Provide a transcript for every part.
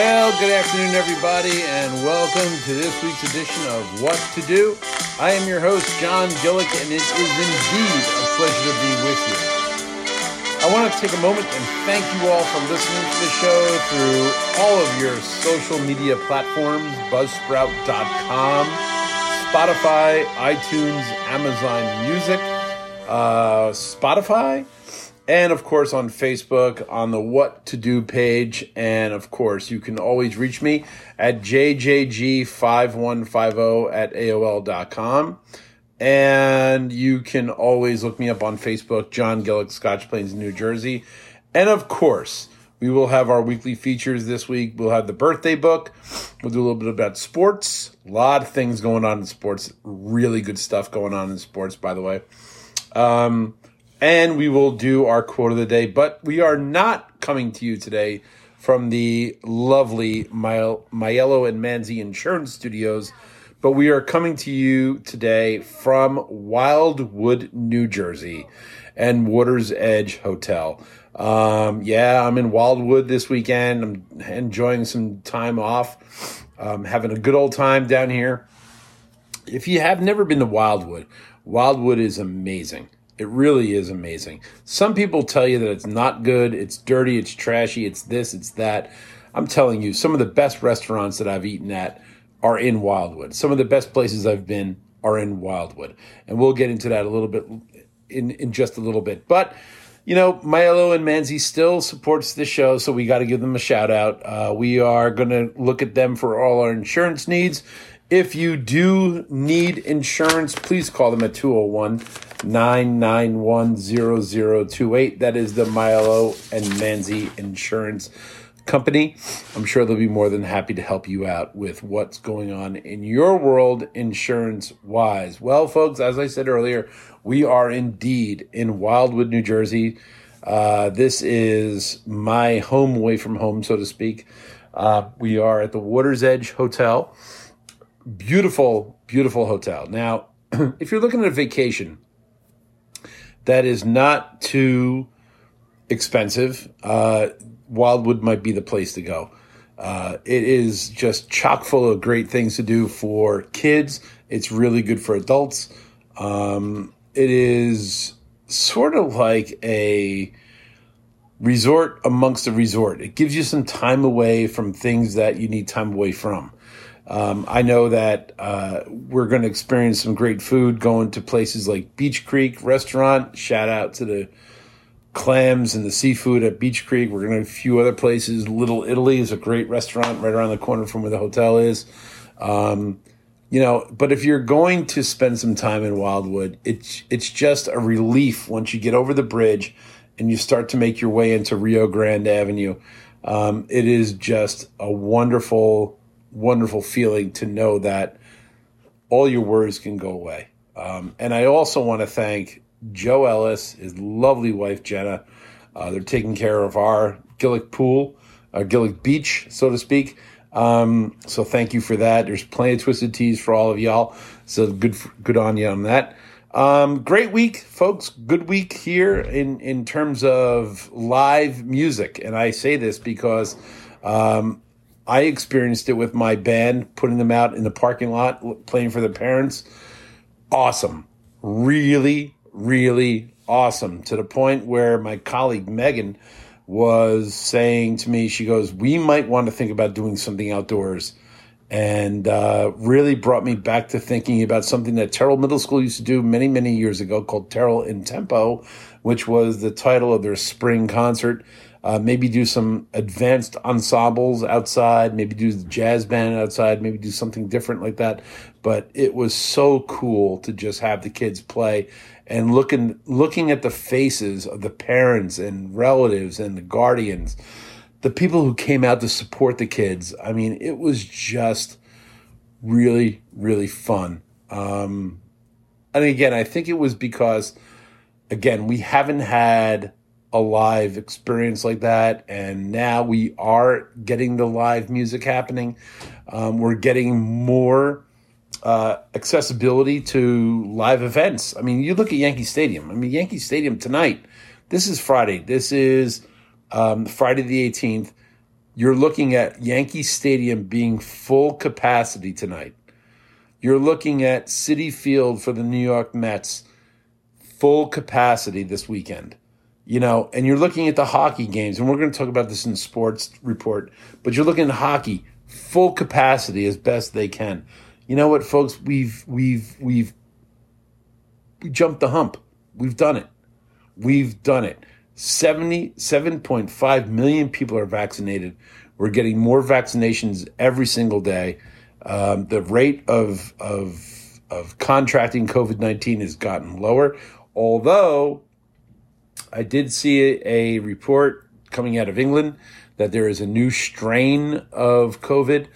Well, good afternoon, everybody, and welcome to this week's edition of What to Do. I am your host, John Gillick, and it is indeed a pleasure to be with you. I want to take a moment and thank you all for listening to the show through all of your social media platforms buzzsprout.com, Spotify, iTunes, Amazon Music, uh, Spotify and of course on Facebook on the What to Do page. And of course, you can always reach me at jjg5150 at AOL.com. And you can always look me up on Facebook, John Gillick, Scotch Plains, New Jersey. And of course, we will have our weekly features this week. We'll have the birthday book. We'll do a little bit about sports. A lot of things going on in sports. Really good stuff going on in sports, by the way. Um, and we will do our quote of the day. But we are not coming to you today from the lovely Maiello and Manzi Insurance Studios, but we are coming to you today from Wildwood, New Jersey, and Water's Edge Hotel. Um, yeah, I'm in Wildwood this weekend. I'm enjoying some time off, um, having a good old time down here. If you have never been to Wildwood, Wildwood is amazing. It really is amazing. Some people tell you that it's not good, it's dirty, it's trashy, it's this, it's that. I'm telling you, some of the best restaurants that I've eaten at are in Wildwood. Some of the best places I've been are in Wildwood. And we'll get into that a little bit in, in just a little bit. But, you know, Maiello and Manzi still supports the show, so we got to give them a shout out. Uh, we are going to look at them for all our insurance needs. If you do need insurance, please call them at 201 991 0028. That is the Maiello and Manzi Insurance Company. I'm sure they'll be more than happy to help you out with what's going on in your world insurance wise. Well, folks, as I said earlier, we are indeed in Wildwood, New Jersey. Uh, this is my home away from home, so to speak. Uh, we are at the Water's Edge Hotel. Beautiful, beautiful hotel. Now, if you're looking at a vacation, that is not too expensive, uh, Wildwood might be the place to go. Uh, it is just chock full of great things to do for kids. It's really good for adults. Um, it is sort of like a resort amongst a resort. It gives you some time away from things that you need time away from. Um, I know that uh, we're going to experience some great food going to places like Beach Creek Restaurant. Shout out to the clams and the seafood at Beach Creek. We're going to a few other places. Little Italy is a great restaurant right around the corner from where the hotel is. Um, you know, but if you're going to spend some time in Wildwood, it's it's just a relief once you get over the bridge and you start to make your way into Rio Grande Avenue. Um, it is just a wonderful wonderful feeling to know that all your worries can go away. Um, and I also want to thank Joe Ellis, his lovely wife Jenna. Uh, they're taking care of our Gillick pool, our Gillick beach, so to speak. Um, so thank you for that. There's plenty of twisted teas for all of y'all. So good, good on you on that. Um, great week, folks. Good week here in in terms of live music, and I say this because um, I experienced it with my band, putting them out in the parking lot, playing for the parents. Awesome. Really, really awesome. To the point where my colleague Megan was saying to me, she goes, We might want to think about doing something outdoors. And uh, really brought me back to thinking about something that Terrill Middle School used to do many, many years ago called Terrill in Tempo, which was the title of their spring concert. Uh, maybe do some advanced ensembles outside, maybe do the jazz band outside, maybe do something different like that. But it was so cool to just have the kids play and looking looking at the faces of the parents and relatives and the guardians, the people who came out to support the kids. I mean, it was just really, really fun. Um, and again, I think it was because, again, we haven't had a live experience like that. And now we are getting the live music happening. Um, we're getting more uh, accessibility to live events. I mean, you look at Yankee Stadium. I mean, Yankee Stadium tonight, this is Friday. This is um, Friday the 18th. you're looking at Yankee Stadium being full capacity tonight. You're looking at Citi Field for the New York Mets full capacity this weekend. You know, and you're looking at the hockey games, and we're going to talk about this in the sports report, but you're looking at hockey full capacity as best they can. You know what, folks? We've we've we've we jumped the hump. We've done it. We've done it. 77.5 million people are vaccinated. We're getting more vaccinations every single day. Um, the rate of, of, of contracting COVID 19 has gotten lower, although I did see a, report coming out of England that there is a new strain of COVID.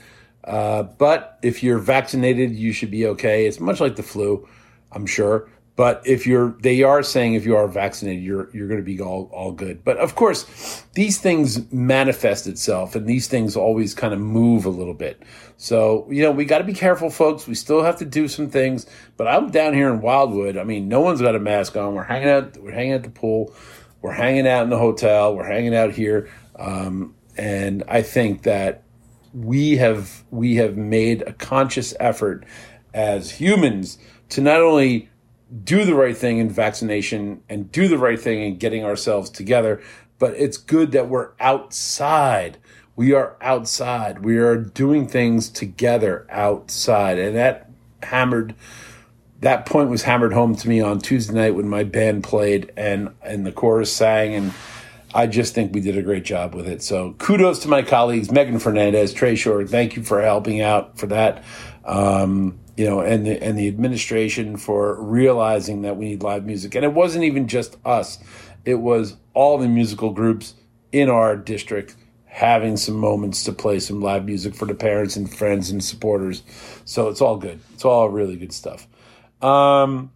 Uh, but if you're vaccinated, you should be okay. It's much like the flu, I'm sure. But if you're, they are saying if you are vaccinated, you're you're going to be all all good. But of course, these things manifest itself, and these things always kind of move a little bit. So you know, we got to be careful, folks. We still have to do some things. But I'm down here in Wildwood. I mean, no one's got a mask on. We're hanging out. We're hanging at the pool. We're hanging out in the hotel. We're hanging out here. Um, and I think that we have we have made a conscious effort as humans to not only do the right thing in vaccination and do the right thing in getting ourselves together. But it's good that we're outside. We are outside. We are doing things together outside. And that hammered, that point was hammered home to me on Tuesday night when my band played and, and the chorus sang. And I just think we did a great job with it. So kudos to my colleagues, Megan Fernandez, Trey Short. Thank you for helping out for that. Um, you know, and the and the administration for realizing that we need live music. And it wasn't even just us; it was all the musical groups in our district having some moments to play some live music for the parents and friends and supporters. So it's all good. It's all really good stuff. Um,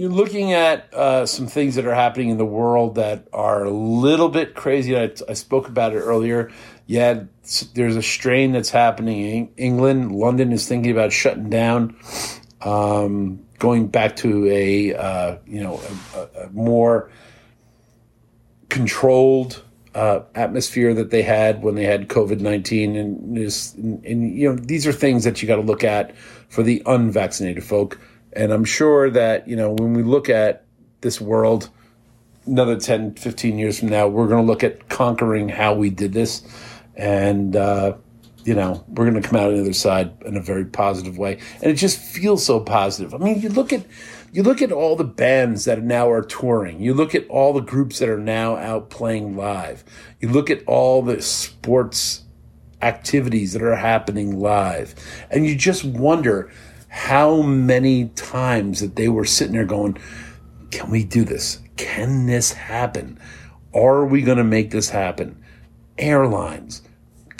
you're looking at uh, some things that are happening in the world that are a little bit crazy. I, I spoke about it earlier yeah, there's a strain that's happening in England. London is thinking about shutting down, um, going back to a uh, you know a, a more controlled uh, atmosphere that they had when they had COVID nineteen, and, and, and you know these are things that you got to look at for the unvaccinated folk. And I'm sure that you know when we look at this world another 10 15 years from now we're going to look at conquering how we did this. And uh, you know we're going to come out on the other side in a very positive way. And it just feels so positive. I mean you look at you look at all the bands that now are touring. You look at all the groups that are now out playing live. You look at all the sports activities that are happening live. And you just wonder how many times that they were sitting there going can we do this can this happen are we going to make this happen airlines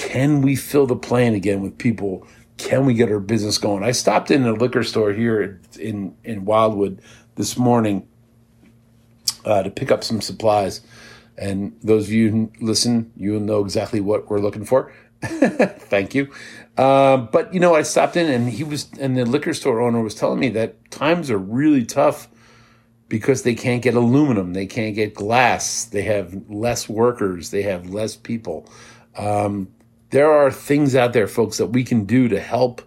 can we fill the plane again with people? Can we get our business going? I stopped in a liquor store here in in Wildwood this morning uh, to pick up some supplies. And those of you who listen, you will know exactly what we're looking for. Thank you. Uh, but you know, I stopped in, and he was, and the liquor store owner was telling me that times are really tough because they can't get aluminum, they can't get glass, they have less workers, they have less people. Um, there are things out there, folks, that we can do to help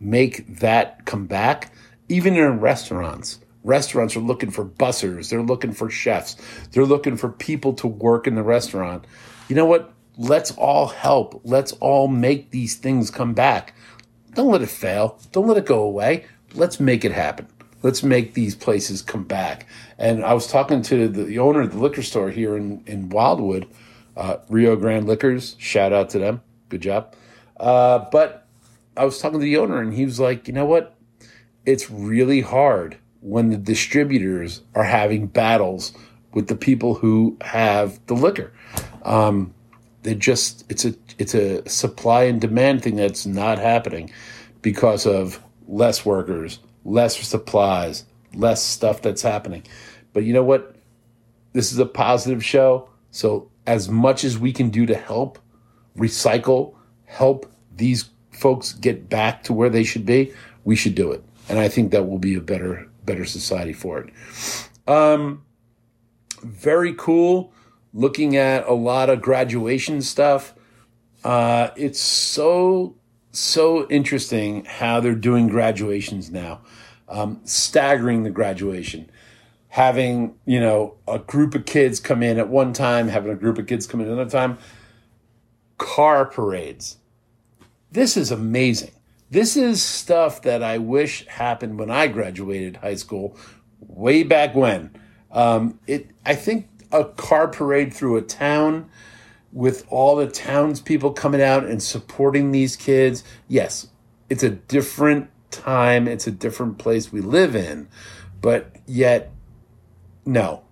make that come back, even in restaurants. Restaurants are looking for bussers, they're looking for chefs, they're looking for people to work in the restaurant. You know what? Let's all help. Let's all make these things come back. Don't let it fail. Don't let it go away. Let's make it happen. Let's make these places come back. And I was talking to the owner of the liquor store here in, in Wildwood, uh, Rio Grande Liquors. Shout out to them. Good job. Uh, but I was talking to the owner, and he was like, you know what? It's really hard when the distributors are having battles with the people who have the liquor. Um, they just it's a it's a supply and demand thing that's not happening because of less workers, less supplies, less stuff that's happening. But you know what? This is a positive show. So as much as we can do to help, recycle, help these folks get back to where they should be, we should do it. And I think that will be a better better society for it. Um, very cool. Looking at a lot of graduation stuff. Uh, it's so so interesting how they're doing graduations now, um, staggering the graduation. Having you know a group of kids come in at one time, having a group of kids come in another time. Car parades. This is amazing. This is stuff that I wish happened when I graduated high school, way back when. Um, it, I think a car parade through a town with all the townspeople coming out and supporting these kids. Yes, it's a different time, it's a different place we live in, but yet, no,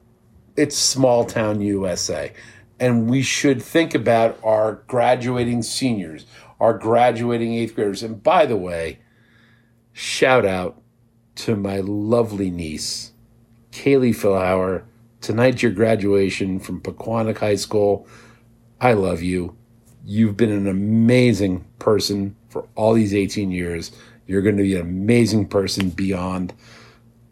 it's small town USA. And we should think about our graduating seniors, our graduating eighth graders. And by the way, shout out to my lovely niece, Kaylee Philhauer. Tonight's your graduation from Pequannock High School. I love you. You've been an amazing person for all these 18 years. You're going to be an amazing person beyond.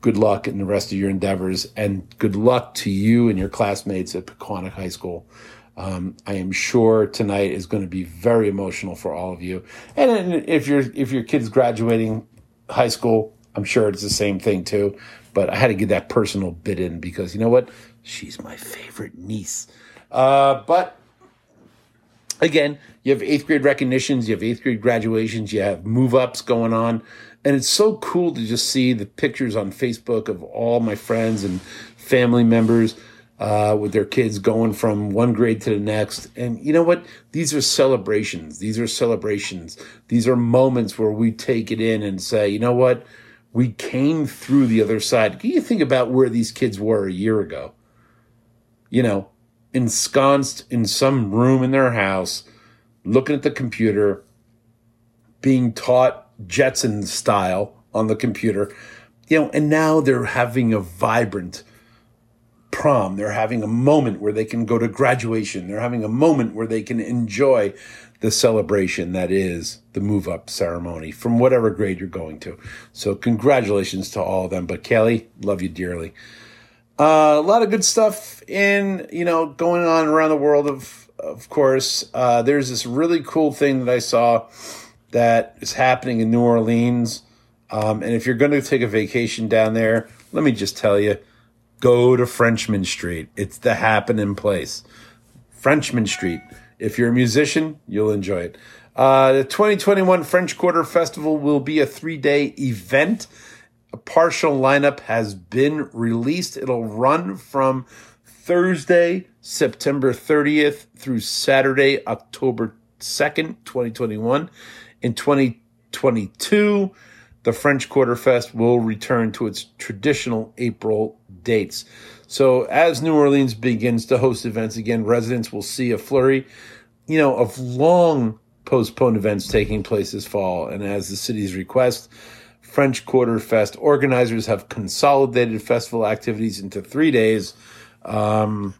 Good luck in the rest of your endeavors, and good luck to you and your classmates at Pequannock High School. Um, I am sure tonight is going to be very emotional for all of you. And if your if your kid's graduating high school, I'm sure it's the same thing too. But I had to get that personal bit in because you know what? She's my favorite niece. Uh, but again, you have eighth grade recognitions, you have eighth grade graduations, you have move ups going on. And it's so cool to just see the pictures on Facebook of all my friends and family members uh, with their kids going from one grade to the next. And you know what? These are celebrations. These are celebrations. These are moments where we take it in and say, you know what? We came through the other side. Can you think about where these kids were a year ago? You know, ensconced in some room in their house, looking at the computer, being taught Jetson style on the computer, you know, and now they're having a vibrant prom. They're having a moment where they can go to graduation. They're having a moment where they can enjoy the celebration that is the move up ceremony from whatever grade you're going to. So, congratulations to all of them. But, Kelly, love you dearly. Uh, a lot of good stuff in you know going on around the world. Of of course, uh, there's this really cool thing that I saw that is happening in New Orleans. Um, and if you're going to take a vacation down there, let me just tell you, go to Frenchmen Street. It's the happening place. Frenchmen Street. If you're a musician, you'll enjoy it. Uh, the 2021 French Quarter Festival will be a three day event. A partial lineup has been released. It'll run from Thursday, September 30th through Saturday, October 2nd, 2021. In 2022, the French Quarter Fest will return to its traditional April dates. So as New Orleans begins to host events again, residents will see a flurry, you know, of long postponed events taking place this fall. And as the city's request, French Quarter Fest organizers have consolidated festival activities into three days. Um,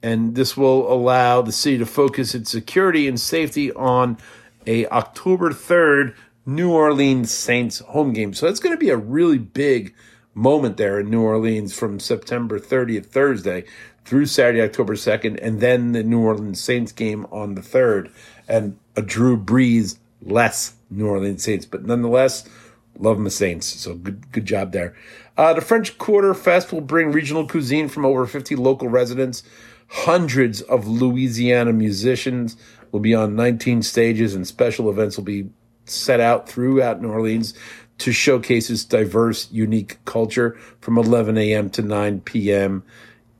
and this will allow the city to focus its security and safety on a October 3rd New Orleans Saints home game. So it's going to be a really big moment there in New Orleans from September 30th, Thursday, through Saturday, October 2nd, and then the New Orleans Saints game on the 3rd, and a Drew Brees less New Orleans Saints. But nonetheless, Love my Saints. So good, good job there. Uh, the French Quarter Fest will bring regional cuisine from over 50 local residents. Hundreds of Louisiana musicians will be on 19 stages, and special events will be set out throughout New Orleans to showcase its diverse, unique culture from 11 a.m. to 9 p.m.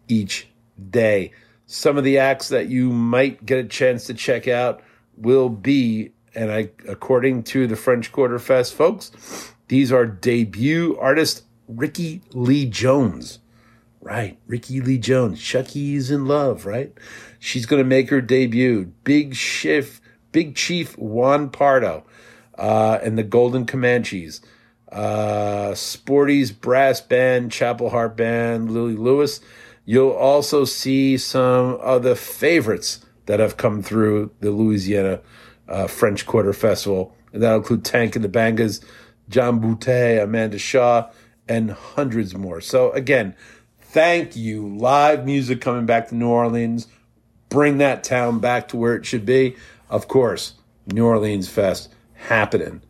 each day. Some of the acts that you might get a chance to check out will be and I, according to the French Quarter Fest folks, these are debut artist Rickie Lee Jones. Right, Rickie Lee Jones. Chuck E.'s in love, right? She's going to make her debut. Big Chief, Big Chief Juan Pardo, uh, and the Golden Comanches. Uh, Sporty's brass band, Chapel Harp band, Lily Lewis. You'll also see some of the favorites that have come through the Louisiana uh, French Quarter Festival. And that'll include Tank and the Bangas, John Boutté, Amanda Shaw, and hundreds more. So, again, thank you. Live music coming back to New Orleans. Bring that town back to where it should be. Of course, New Orleans Fest happening,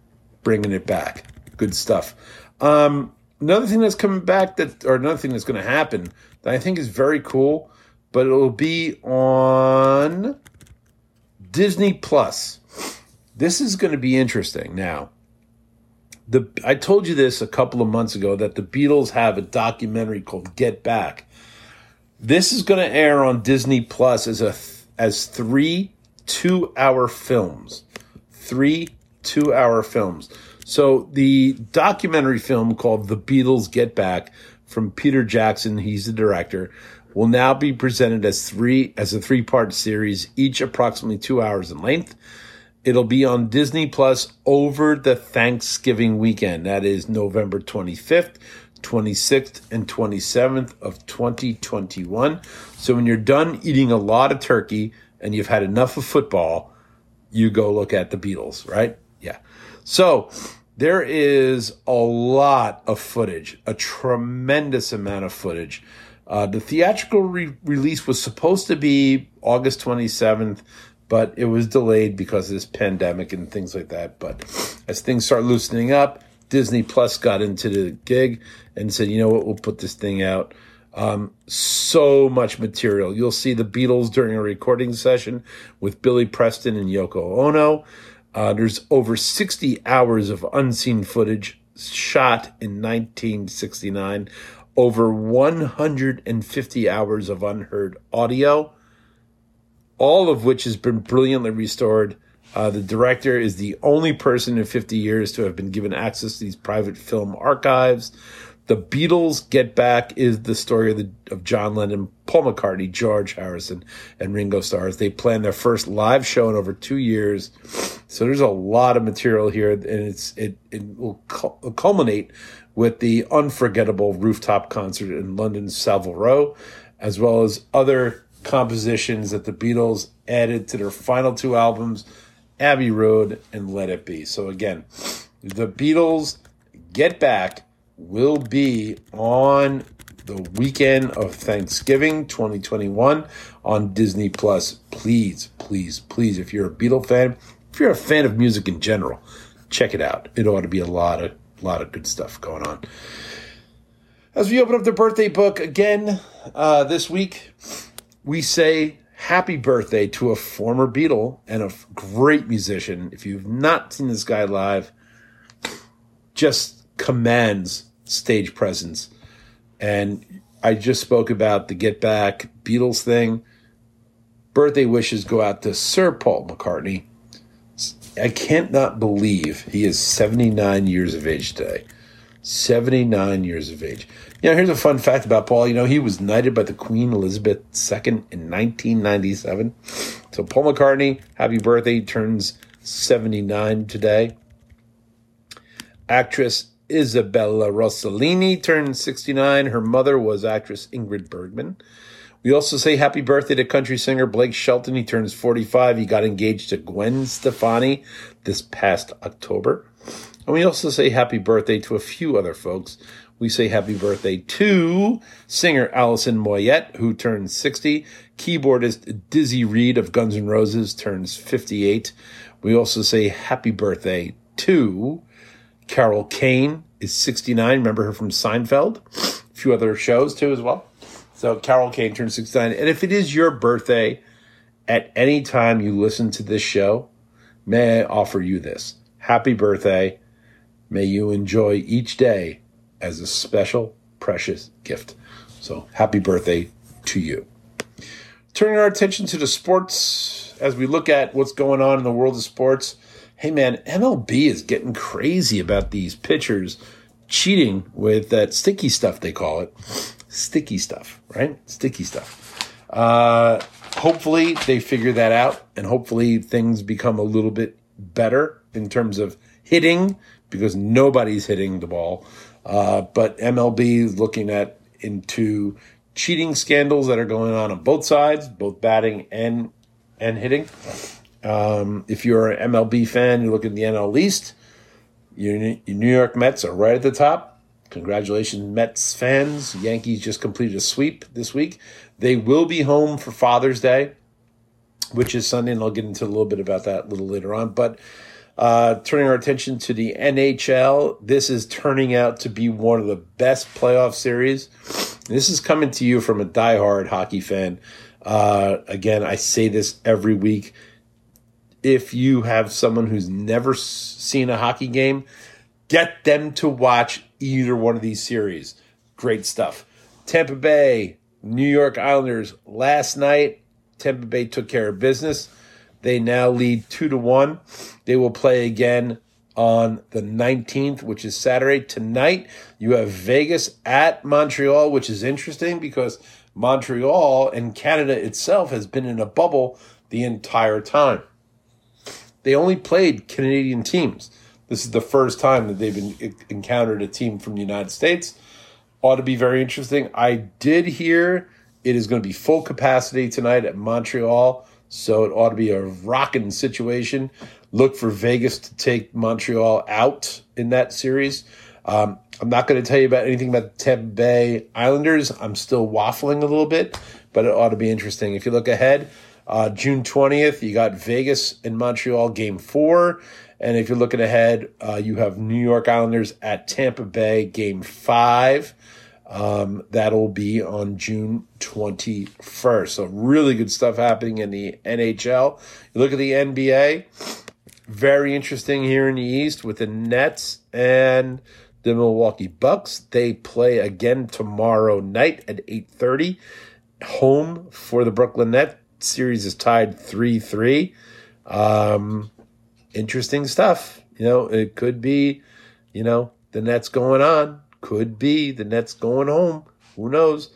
bringing it back. Good stuff. Um, another thing that's coming back that, or another thing that's going to happen that I think is very cool, but it'll be on Disney Plus. This is going to be interesting. Now, the I told you this a couple of months ago that the Beatles have a documentary called Get Back. This is going to air on Disney Plus as a as three two hour films, three two hour films. So the documentary film called The Beatles Get Back from Peter Jackson, he's the director, will now be presented as three as a three part series, each approximately two hours in length. It'll be on Disney Plus over the Thanksgiving weekend. That is November 25th, 26th, and 27th of 2021. So when you're done eating a lot of turkey and you've had enough of football, you go look at the Beatles, right? Yeah. So there is a lot of footage, a tremendous amount of footage. Uh, the theatrical re- release was supposed to be August 27th, but it was delayed because of this pandemic and things like that. But as things start loosening up, Disney Plus got into the gig and said, you know what, we'll put this thing out. Um, so much material. You'll see the Beatles during a recording session with Billy Preston and Yoko Ono. Uh, there's over 60 hours of unseen footage shot in 1969, over 150 hours of unheard audio, all of which has been brilliantly restored. Uh, the director is the only person in 50 years to have been given access to these private film archives. The Beatles Get Back is the story of, the, of John Lennon, Paul McCartney, George Harrison, and Ringo Starr. as They planned their first live show in over two years. So there's a lot of material here, and it's it, it will culminate with the unforgettable rooftop concert in London's Savile Row, as well as other compositions that the Beatles added to their final two albums, Abbey Road and Let It Be. So again, the Beatles Get Back will be on the weekend of Thanksgiving 2021 on Disney Plus. Please, please, please, if you're a Beatle fan, if you're a fan of music in general, check it out. It ought to be a lot of lot of good stuff going on. As we open up the birthday book again uh, this week, we say happy birthday to a former Beatle and a great musician. If you've not seen this guy live, just commands stage presence. And I just spoke about the Get Back Beatles thing. Birthday wishes go out to Sir Paul McCartney. I can't not believe he is 79 years of age today. 79 years of age. You know, here's a fun fact about Paul. You know, he was knighted by the Queen Elizabeth II in 1997. So, Paul McCartney, happy birthday. Turns 79 today. Actress Isabella Rossellini turned 69. Her mother was actress Ingrid Bergman. We also say happy birthday to country singer Blake Shelton. He turns 45. He got engaged to Gwen Stefani this past October. And we also say happy birthday to a few other folks. We say happy birthday to singer Alison Moyet, who turns 60. Keyboardist Dizzy Reed of Guns N' Roses turns 58. We also say happy birthday to Carol Kane is 69. Remember her from Seinfeld? A few other shows too as well. So Carol Kane turns 69. And if it is your birthday at any time you listen to this show, may I offer you this. Happy birthday. May you enjoy each day as a special, precious gift. So happy birthday to you. Turning our attention to the sports as we look at what's going on in the world of sports hey man, MLB is getting crazy about these pitchers cheating with that sticky stuff they call it. Sticky stuff, right? Sticky stuff. Uh, hopefully they figure that out and hopefully things become a little bit better in terms of hitting because nobody's hitting the ball. Uh, but MLB is looking at into cheating scandals that are going on on both sides, both batting and and hitting. Um, if you're an MLB fan, you look at the NL East, your, New York Mets are right at the top. Congratulations, Mets fans. Yankees just completed a sweep this week. They will be home for Father's Day. which is Sunday, and I'll get into a little bit about that a little later on. But uh, turning our attention to the NHL, this is turning out to be one of the best playoff series. This is coming to you from a diehard hockey fan. Uh, again, I say this every week. If you have someone who's never seen a hockey game, get them to watch either one of these series. Great stuff. Tampa Bay, New York Islanders last night. Tampa Bay took care of business. They now lead two to one. They will play again on the 19th, which is Saturday. Tonight, you have Vegas at Montreal, which is interesting because Montreal and Canada itself has been in a bubble the entire time. They only played Canadian teams. This is the first time that they've been, encountered a team from the United States. Ought to be very interesting. I did hear it is going to be full capacity tonight at Montreal, so it ought to be a rocking situation. Look for Vegas to take Montreal out in that series. Um, I'm not going to tell you about anything about the Tampa Bay Islanders. I'm still waffling a little bit, but it ought to be interesting. If you look ahead, uh, June 20th, you got Vegas and Montreal game four. And if you're looking ahead, uh, you have New York Islanders at Tampa Bay game five. Um, that'll be on June 21st. So, really good stuff happening in the NHL. You look at the NBA, very interesting here in the East with the Nets and the Milwaukee Bucks. They play again tomorrow night at 8:30 home for the Brooklyn Nets. Series is tied 3-3. Um, interesting stuff. You know, it could be, you know, the Nets going on. Could be the Nets going home. Who knows?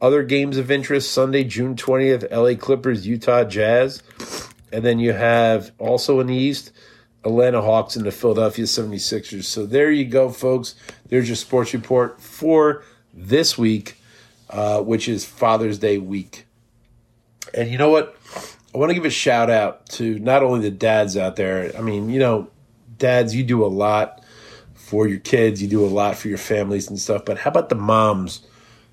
Other games of interest Sunday, June 20th, LA Clippers, Utah Jazz. And then you have also in the East, Atlanta Hawks and the Philadelphia 76ers. So there you go, folks. There's your sports report for this week, uh, which is Father's Day week. And you know what? I want to give a shout out to not only the dads out there. I mean, you know, dads, you do a lot for your kids, you do a lot for your families and stuff. But how about the moms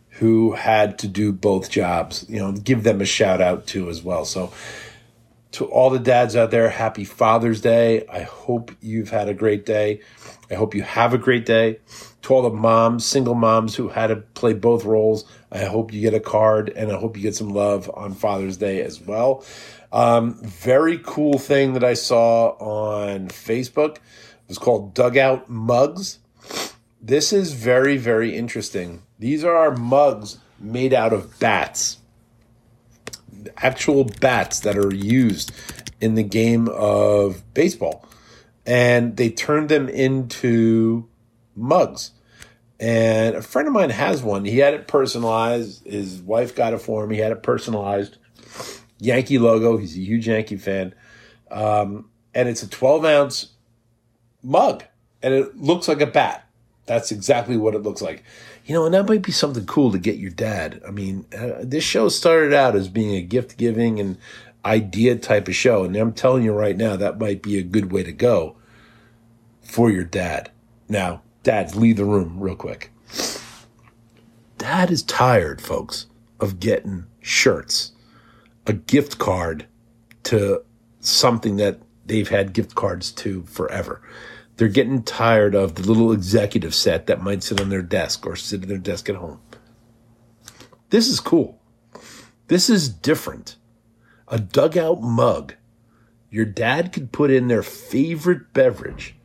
who had to do both jobs? You know, give them a shout out too as well. So, to all the dads out there, happy Father's Day. I hope you've had a great day. I hope you have a great day. To all the moms, single moms who had to play both roles, I hope you get a card and I hope you get some love on Father's Day as well. Um, very cool thing that I saw on Facebook it was called Dugout Mugs. This is very, very interesting. These are our mugs made out of bats actual bats that are used in the game of baseball. And they turned them into mugs. And a friend of mine has one. He had it personalized. His wife got it for him. He had it personalized. Yankee logo. He's a huge Yankee fan. Um, and it's a 12 ounce mug. And it looks like a bat. That's exactly what it looks like. You know, and that might be something cool to get your dad. I mean, uh, this show started out as being a gift giving and idea type of show. And I'm telling you right now, that might be a good way to go for your dad. Now, dads, leave the room real quick. Dad is tired, folks, of getting shirts, a gift card to something that they've had gift cards to forever. They're getting tired of the little executive set that might sit on their desk or sit at their desk at home. This is cool. This is different. A dugout mug. Your dad could put in their favorite beverage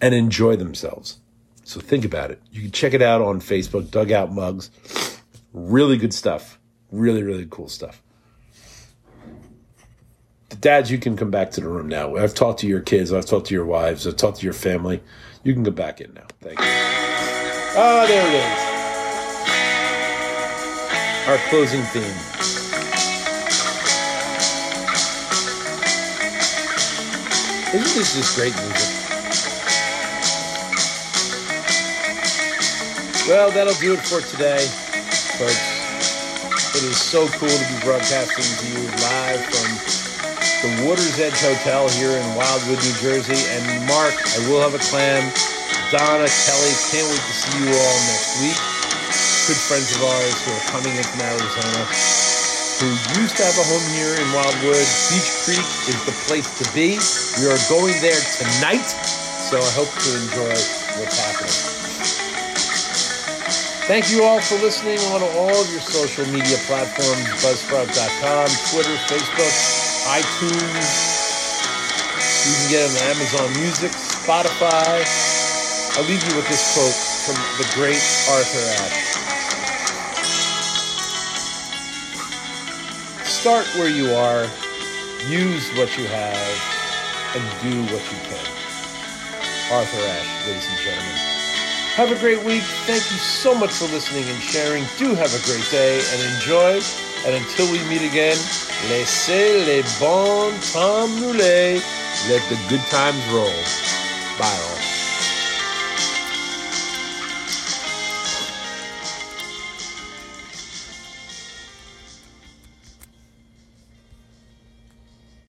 and enjoy themselves. So think about it. You can check it out on Facebook, Dugout Mugs. Really good stuff. Really, really cool stuff The dads, you can come back to the room now. I've talked to your kids. I've talked to your wives. I've talked to your family. You can go back in now. Thank you. Oh, there it is. Our closing theme. Isn't this just great music? Well, that'll do it for today, folks. It is so cool to be broadcasting to you live from the Water's Edge Hotel here in Wildwood, New Jersey. And Mark, I will have a clam. Donna, Kelly, can't wait to see you all next week. Good friends of ours who are coming in from Arizona. who used to have a home here in Wildwood. Beach Creek is the place to be. We are going there tonight, so I hope to enjoy what's happening. Thank you all for listening on all of your social media platforms buzzsprout.com, Twitter, Facebook, iTunes. You can get it on Amazon Music, Spotify. I'll leave you with this quote from the great Arthur Ashe. Start where you are, use what you have, and do what you can. Arthur Ashe, ladies and gentlemen. Have a great week. Thank you so much for listening and sharing. Do have a great day and enjoy. And until we meet again, laissez les bons temps rouler. Let the good times roll. Bye all.